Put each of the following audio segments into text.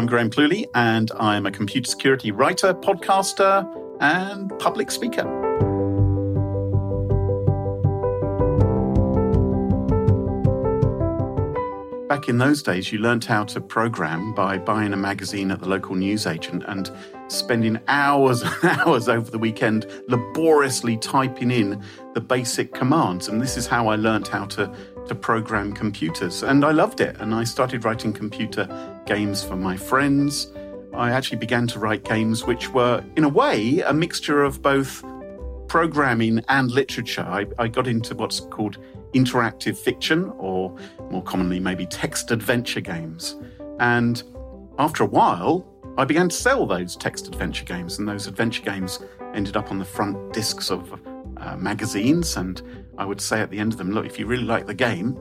I'm Graham Cluley, and I'm a computer security writer, podcaster, and public speaker. Back in those days, you learned how to program by buying a magazine at the local newsagent and spending hours and hours over the weekend laboriously typing in the basic commands. And this is how I learned how to, to program computers. And I loved it. And I started writing computer games for my friends. I actually began to write games which were, in a way, a mixture of both programming and literature. I, I got into what's called interactive fiction, or more commonly, maybe text adventure games. And after a while, I began to sell those text adventure games, and those adventure games ended up on the front discs of uh, magazines. And I would say at the end of them, look, if you really like the game,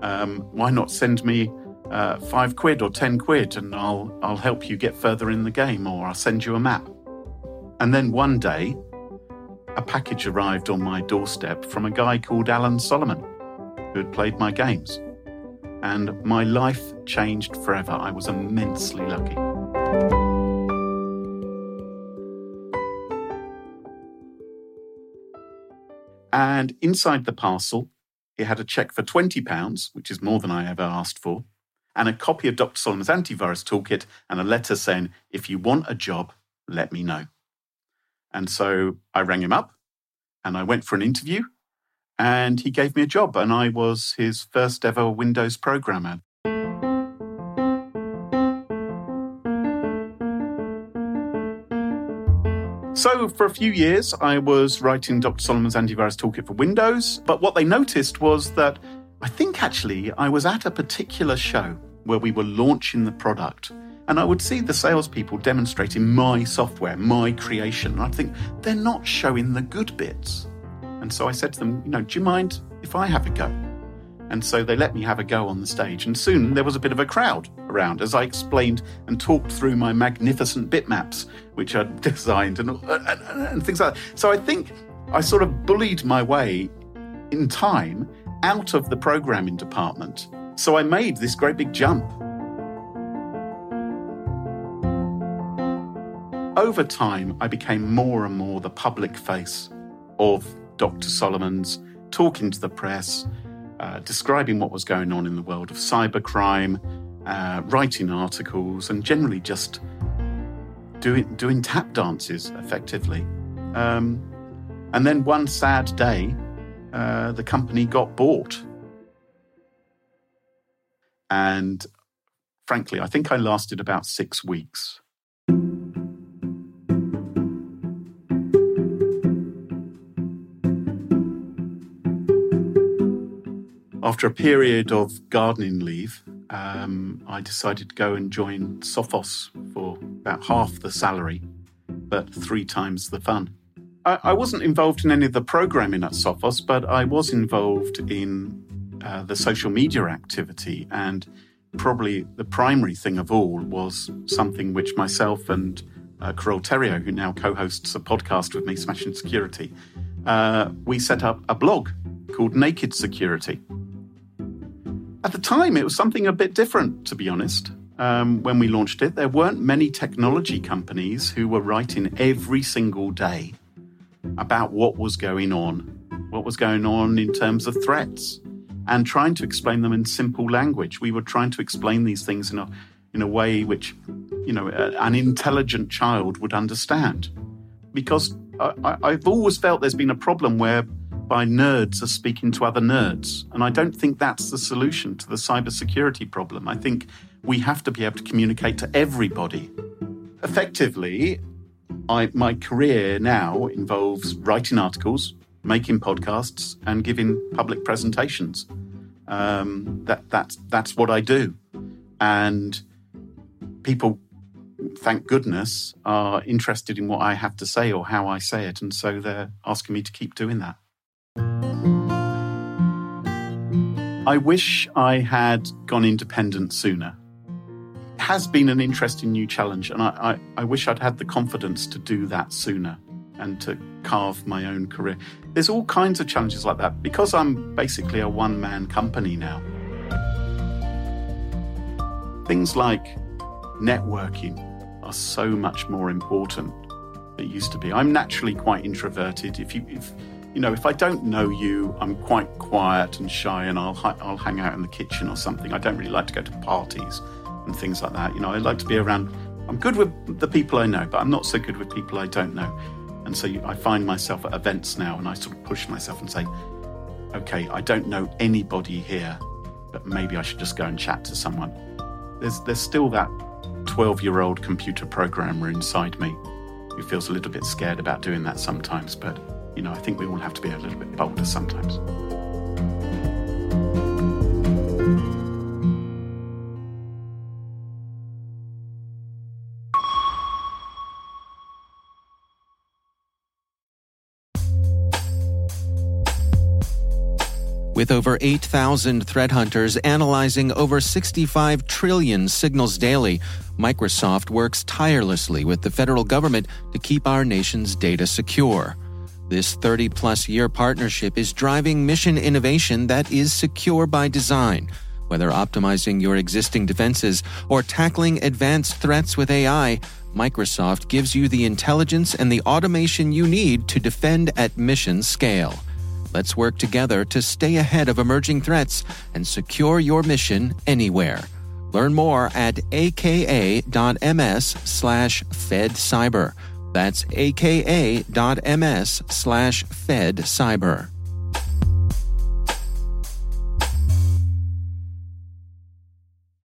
um, why not send me uh, five quid or ten quid, and I'll I'll help you get further in the game, or I'll send you a map. And then one day, a package arrived on my doorstep from a guy called Alan Solomon, who had played my games. And my life changed forever. I was immensely lucky. And inside the parcel, he had a check for £20, which is more than I ever asked for, and a copy of Dr. Solomon's antivirus toolkit and a letter saying, if you want a job, let me know. And so I rang him up and I went for an interview and he gave me a job and I was his first ever Windows programmer. So, for a few years, I was writing Dr. Solomon's antivirus toolkit for Windows. But what they noticed was that I think actually I was at a particular show where we were launching the product. And I would see the salespeople demonstrating my software, my creation. And I'd think, they're not showing the good bits. And so I said to them, you know, do you mind if I have a go? And so they let me have a go on the stage. And soon there was a bit of a crowd around as I explained and talked through my magnificent bitmaps, which I'd designed and, and, and things like that. So I think I sort of bullied my way in time out of the programming department. So I made this great big jump. Over time, I became more and more the public face of Dr. Solomon's, talking to the press, uh, describing what was going on in the world of cybercrime, uh, writing articles, and generally just doing doing tap dances effectively. Um, and then one sad day, uh, the company got bought, and frankly, I think I lasted about six weeks. After a period of gardening leave, um, I decided to go and join Sophos for about half the salary, but three times the fun. I, I wasn't involved in any of the programming at Sophos, but I was involved in uh, the social media activity. And probably the primary thing of all was something which myself and uh, Carole Theriault, who now co hosts a podcast with me, Smashing Security, uh, we set up a blog called Naked Security. At the time, it was something a bit different, to be honest. Um, when we launched it, there weren't many technology companies who were writing every single day about what was going on, what was going on in terms of threats, and trying to explain them in simple language. We were trying to explain these things in a in a way which, you know, a, an intelligent child would understand. because I, I've always felt there's been a problem where by nerds are speaking to other nerds. And I don't think that's the solution to the cybersecurity problem. I think we have to be able to communicate to everybody. Effectively, I, my career now involves writing articles, making podcasts, and giving public presentations. Um, that, that's, that's what I do. And people, thank goodness, are interested in what I have to say or how I say it. And so they're asking me to keep doing that. I wish I had gone independent sooner. It has been an interesting new challenge, and I, I, I wish I'd had the confidence to do that sooner and to carve my own career. There's all kinds of challenges like that because I'm basically a one man company now. Things like networking are so much more important than it used to be. I'm naturally quite introverted. If you, if, you know, if I don't know you, I'm quite quiet and shy, and I'll I'll hang out in the kitchen or something. I don't really like to go to parties and things like that. You know, I like to be around. I'm good with the people I know, but I'm not so good with people I don't know. And so I find myself at events now, and I sort of push myself and say, "Okay, I don't know anybody here, but maybe I should just go and chat to someone." There's there's still that 12 year old computer programmer inside me who feels a little bit scared about doing that sometimes, but you know, I think we all have to be a little bit bolder sometimes. With over 8,000 threat hunters analyzing over 65 trillion signals daily, Microsoft works tirelessly with the federal government to keep our nation's data secure. This 30 plus year partnership is driving mission innovation that is secure by design. Whether optimizing your existing defenses or tackling advanced threats with AI, Microsoft gives you the intelligence and the automation you need to defend at mission scale. Let's work together to stay ahead of emerging threats and secure your mission anywhere. Learn more at aka.ms slash fedcyber. That's aka.ms slash fedcyber.